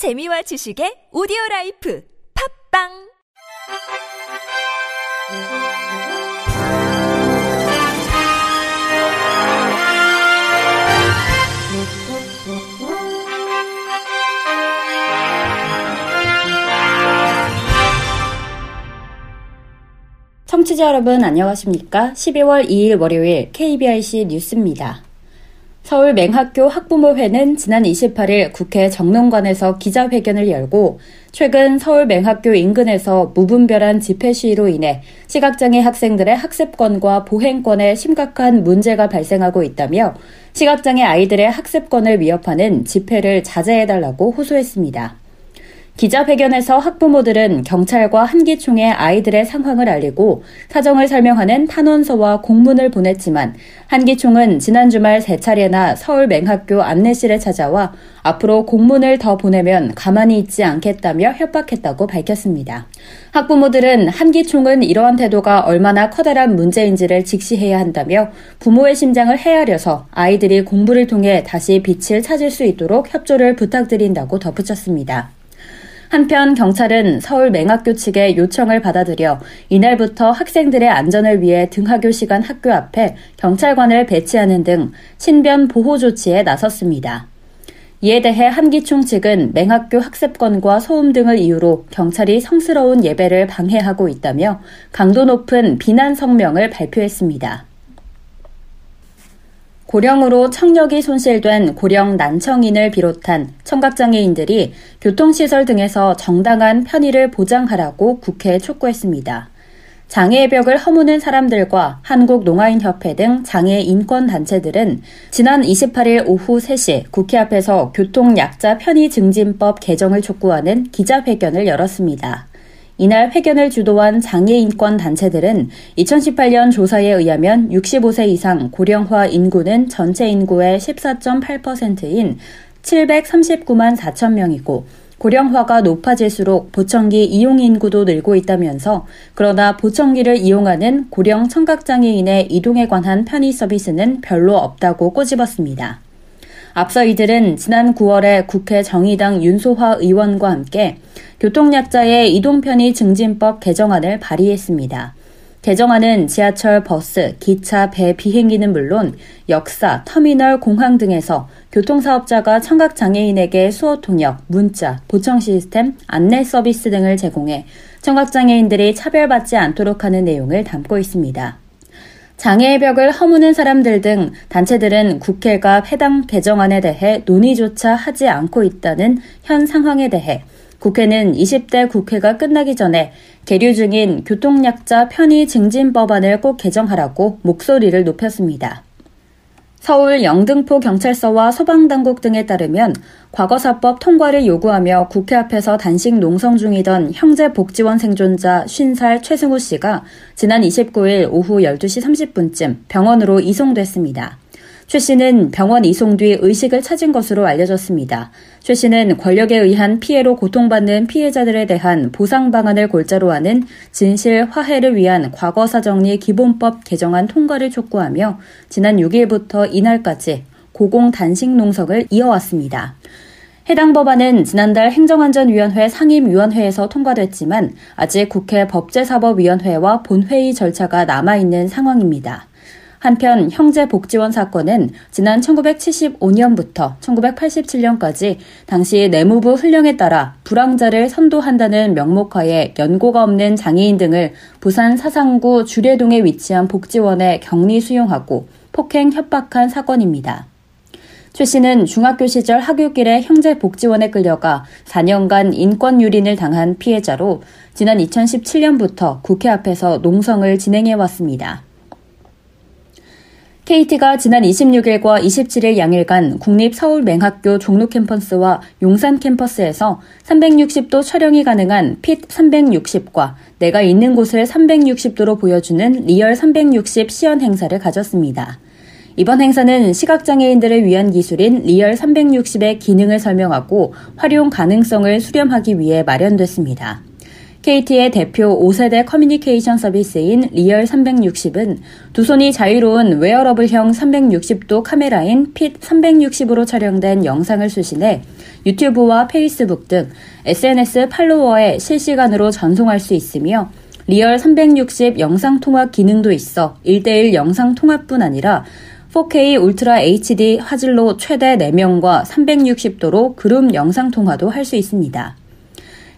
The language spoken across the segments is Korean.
재미와 지식의 오디오 라이프 팝빵 청취자 여러분 안녕하십니까? 12월 2일 월요일 KBRC 뉴스입니다. 서울 맹학교 학부모회는 지난 28일 국회 정론관에서 기자회견을 열고 최근 서울 맹학교 인근에서 무분별한 집회 시위로 인해 시각장애 학생들의 학습권과 보행권에 심각한 문제가 발생하고 있다며 시각장애 아이들의 학습권을 위협하는 집회를 자제해달라고 호소했습니다. 기자회견에서 학부모들은 경찰과 한기총에 아이들의 상황을 알리고 사정을 설명하는 탄원서와 공문을 보냈지만 한기총은 지난 주말 세 차례나 서울 맹학교 안내실에 찾아와 앞으로 공문을 더 보내면 가만히 있지 않겠다며 협박했다고 밝혔습니다. 학부모들은 한기총은 이러한 태도가 얼마나 커다란 문제인지를 직시해야 한다며 부모의 심장을 헤아려서 아이들이 공부를 통해 다시 빛을 찾을 수 있도록 협조를 부탁드린다고 덧붙였습니다. 한편 경찰은 서울 맹학교 측의 요청을 받아들여 이날부터 학생들의 안전을 위해 등하교 시간 학교 앞에 경찰관을 배치하는 등 신변 보호 조치에 나섰습니다. 이에 대해 한기총 측은 맹학교 학습권과 소음 등을 이유로 경찰이 성스러운 예배를 방해하고 있다며 강도 높은 비난 성명을 발표했습니다. 고령으로 청력이 손실된 고령 난청인을 비롯한 청각장애인들이 교통시설 등에서 정당한 편의를 보장하라고 국회에 촉구했습니다. 장애의 벽을 허무는 사람들과 한국농아인협회 등 장애 인권 단체들은 지난 28일 오후 3시 국회 앞에서 교통약자 편의 증진법 개정을 촉구하는 기자회견을 열었습니다. 이날 회견을 주도한 장애인권 단체들은 2018년 조사에 의하면 65세 이상 고령화 인구는 전체 인구의 14.8%인 739만 4천 명이고 고령화가 높아질수록 보청기 이용 인구도 늘고 있다면서 그러나 보청기를 이용하는 고령 청각장애인의 이동에 관한 편의 서비스는 별로 없다고 꼬집었습니다. 앞서 이들은 지난 9월에 국회 정의당 윤소화 의원과 함께 교통약자의 이동편의 증진법 개정안을 발의했습니다. 개정안은 지하철, 버스, 기차, 배 비행기는 물론 역사, 터미널, 공항 등에서 교통사업자가 청각장애인에게 수어 통역, 문자, 보청 시스템, 안내 서비스 등을 제공해 청각장애인들이 차별받지 않도록 하는 내용을 담고 있습니다. 장애의 벽을 허무는 사람들 등 단체들은 국회가 해당 개정안에 대해 논의조차 하지 않고 있다는 현 상황에 대해 국회는 20대 국회가 끝나기 전에 계류 중인 교통약자 편의 증진 법안을 꼭 개정하라고 목소리를 높였습니다. 서울 영등포 경찰서와 소방당국 등에 따르면 과거사법 통과를 요구하며 국회 앞에서 단식 농성 중이던 형제 복지원 생존자 50살 최승우 씨가 지난 29일 오후 12시 30분쯤 병원으로 이송됐습니다. 최 씨는 병원 이송 뒤 의식을 찾은 것으로 알려졌습니다. 최 씨는 권력에 의한 피해로 고통받는 피해자들에 대한 보상 방안을 골자로 하는 진실 화해를 위한 과거 사정리 기본법 개정안 통과를 촉구하며 지난 6일부터 이날까지 고공 단식 농성을 이어왔습니다. 해당 법안은 지난달 행정안전위원회 상임위원회에서 통과됐지만 아직 국회 법제사법위원회와 본회의 절차가 남아있는 상황입니다. 한편 형제복지원 사건은 지난 1975년부터 1987년까지 당시 내무부 훈령에 따라 불황자를 선도한다는 명목하에 연고가 없는 장애인 등을 부산 사상구 주례동에 위치한 복지원에 격리 수용하고 폭행 협박한 사건입니다. 최 씨는 중학교 시절 학교길에 형제 복지원에 끌려가 4년간 인권 유린을 당한 피해자로 지난 2017년부터 국회 앞에서 농성을 진행해 왔습니다. KT가 지난 26일과 27일 양일간 국립 서울맹학교 종로 캠퍼스와 용산 캠퍼스에서 360도 촬영이 가능한 핏 360과 내가 있는 곳을 360도로 보여주는 리얼 360 시연 행사를 가졌습니다. 이번 행사는 시각장애인들을 위한 기술인 리얼 360의 기능을 설명하고 활용 가능성을 수렴하기 위해 마련됐습니다. KT의 대표 5세대 커뮤니케이션 서비스인 리얼 360은 두 손이 자유로운 웨어러블형 360도 카메라인 핏 360으로 촬영된 영상을 수신해 유튜브와 페이스북 등 SNS 팔로워에 실시간으로 전송할 수 있으며 리얼 360 영상통화 기능도 있어 1대1 영상통화뿐 아니라 4K 울트라 HD 화질로 최대 4명과 360도로 그룹 영상 통화도 할 수 있습니다.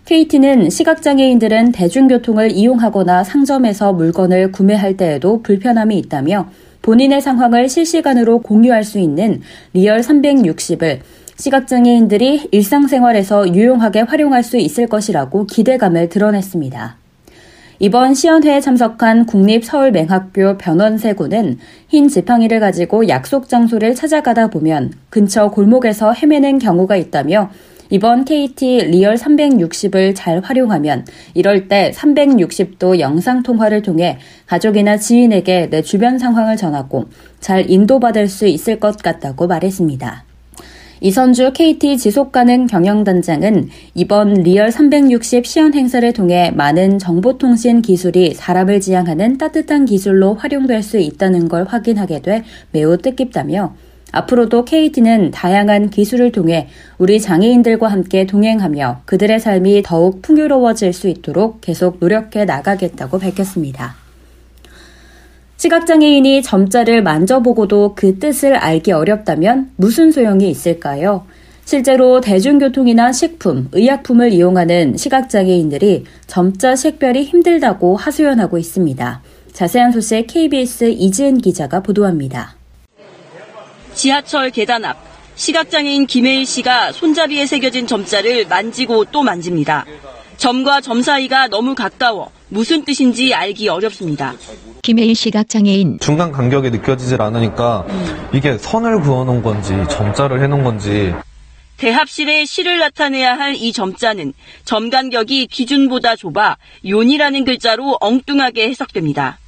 KT는 시각장애인들은 대중교통을 이용하거나 상점에서 물건을 구매할 때에도 불편함이 있다며 본인의 상황을 실시간으로 공유할 수 있는 리얼 360을 시각장애인들이 일상생활에서 유용하게 활용할 수 있을 것이라고 기대감을 드러냈습니다. 이번 시연회에 참석한 국립서울맹학교 변원세 군은 흰 지팡이를 가지고 약속 장소를 찾아가다 보면 근처 골목에서 헤매는 경우가 있다며 이번 KT 리얼 360을 잘 활용하면 이럴 때 360도 영상 통화를 통해 가족이나 지인에게 내 주변 상황을 전하고 잘 인도받을 수 있을 것 같다고 말했습니다. 이선주 KT 지속가능 경영단장은 이번 리얼 360 시연 행사를 통해 많은 정보통신 기술이 사람을 지향하는 따뜻한 기술로 활용될 수 있다는 걸 확인하게 돼 매우 뜻깊다며 앞으로도 KT는 다양한 기술을 통해 우리 장애인들과 함께 동행하며 그들의 삶이 더욱 풍요로워질 수 있도록 계속 노력해 나가겠다고 밝혔습니다. 시각장애인이 점자를 만져보고도 그 뜻을 알기 어렵다면 무슨 소용이 있을까요? 실제로 대중교통이나 식품, 의약품을 이용하는 시각장애인들이 점자 식별이 힘들다고 하소연하고 있습니다. 자세한 소식 KBS 이지은 기자가 보도합니다. 지하철 계단 앞 시각장애인 김혜일 씨가 손잡이에 새겨진 점자를 만지고 또 만집니다. 점과 점 사이가 너무 가까워 무슨 뜻인지 알기 어렵습니다. 김혜일 시각장애인 중간 간격이 느껴지질 않으니까 이게 선을 그어놓은 건지 점자를 해놓은 건지 대합실에 실을 나타내야 할 이 점자는 점 간격이 기준보다 좁아 요이라는 글자로 엉뚱하게 해석됩니다.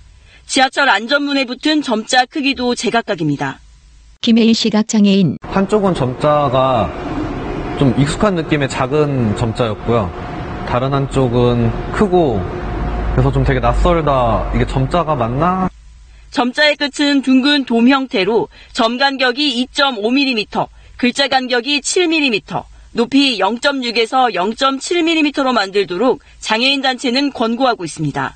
지하철 안전문에 붙은 점자 크기도 제각각입니다. 김혜일 시각장애인 한쪽은 점자가 좀 익숙한 느낌의 작은 점자였고요. 다른 한쪽은 크고 그래서 좀 되게 낯설다. 이게 점자가 맞나? 점자의 끝은 둥근 돔 형태로 점 간격이 2.5mm, 글자 간격이 7mm, 높이 0.6에서 0.7mm로 만들도록 장애인 단체는 권고하고 있습니다.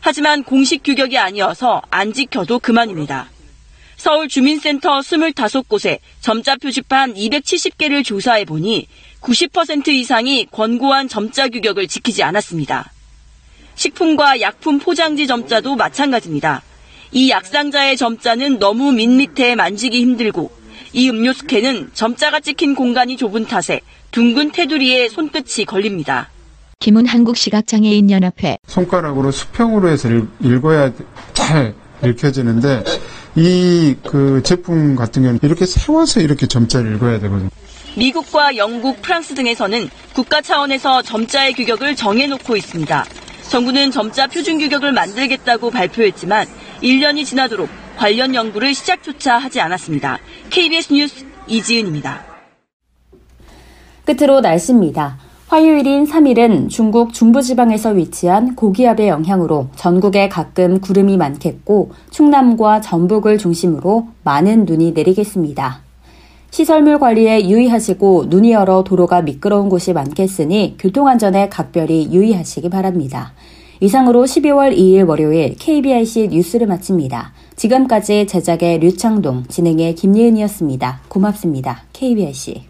하지만 공식 규격이 아니어서 안 지켜도 그만입니다. 서울 주민센터 25곳에 점자 표지판 270개를 조사해 보니 90% 이상이 권고한 점자 규격을 지키지 않았습니다. 식품과 약품 포장지 점자도 마찬가지입니다. 이 약상자의 점자는 너무 밋밋해 만지기 힘들고 이 음료수 캔은 점자가 찍힌 공간이 좁은 탓에 둥근 테두리에 손끝이 걸립니다. 김은 한국시각장애인연합회 손가락으로 수평으로 해서 읽어야 잘 읽혀지는데 이 그 제품 같은 경우는 이렇게 세워서 이렇게 점자를 읽어야 되거든요. 미국과 영국, 프랑스 등에서는 국가 차원에서 점자의 규격을 정해놓고 있습니다. 정부는 점자 표준 규격을 만들겠다고 발표했지만 1년이 지나도록 관련 연구를 시작조차 하지 않았습니다. KBS 뉴스 이지은입니다. 끝으로 날씨입니다. 화요일인 3일은 중국 중부지방에서 위치한 고기압의 영향으로 전국에 가끔 구름이 많겠고 충남과 전북을 중심으로 많은 눈이 내리겠습니다. 시설물 관리에 유의하시고 눈이 얼어 도로가 미끄러운 곳이 많겠으니 교통안전에 각별히 유의하시기 바랍니다. 이상으로 12월 2일 월요일 KBIC 뉴스를 마칩니다. 지금까지 제작의 류창동, 진행의 김예은이었습니다. 고맙습니다. KBIC.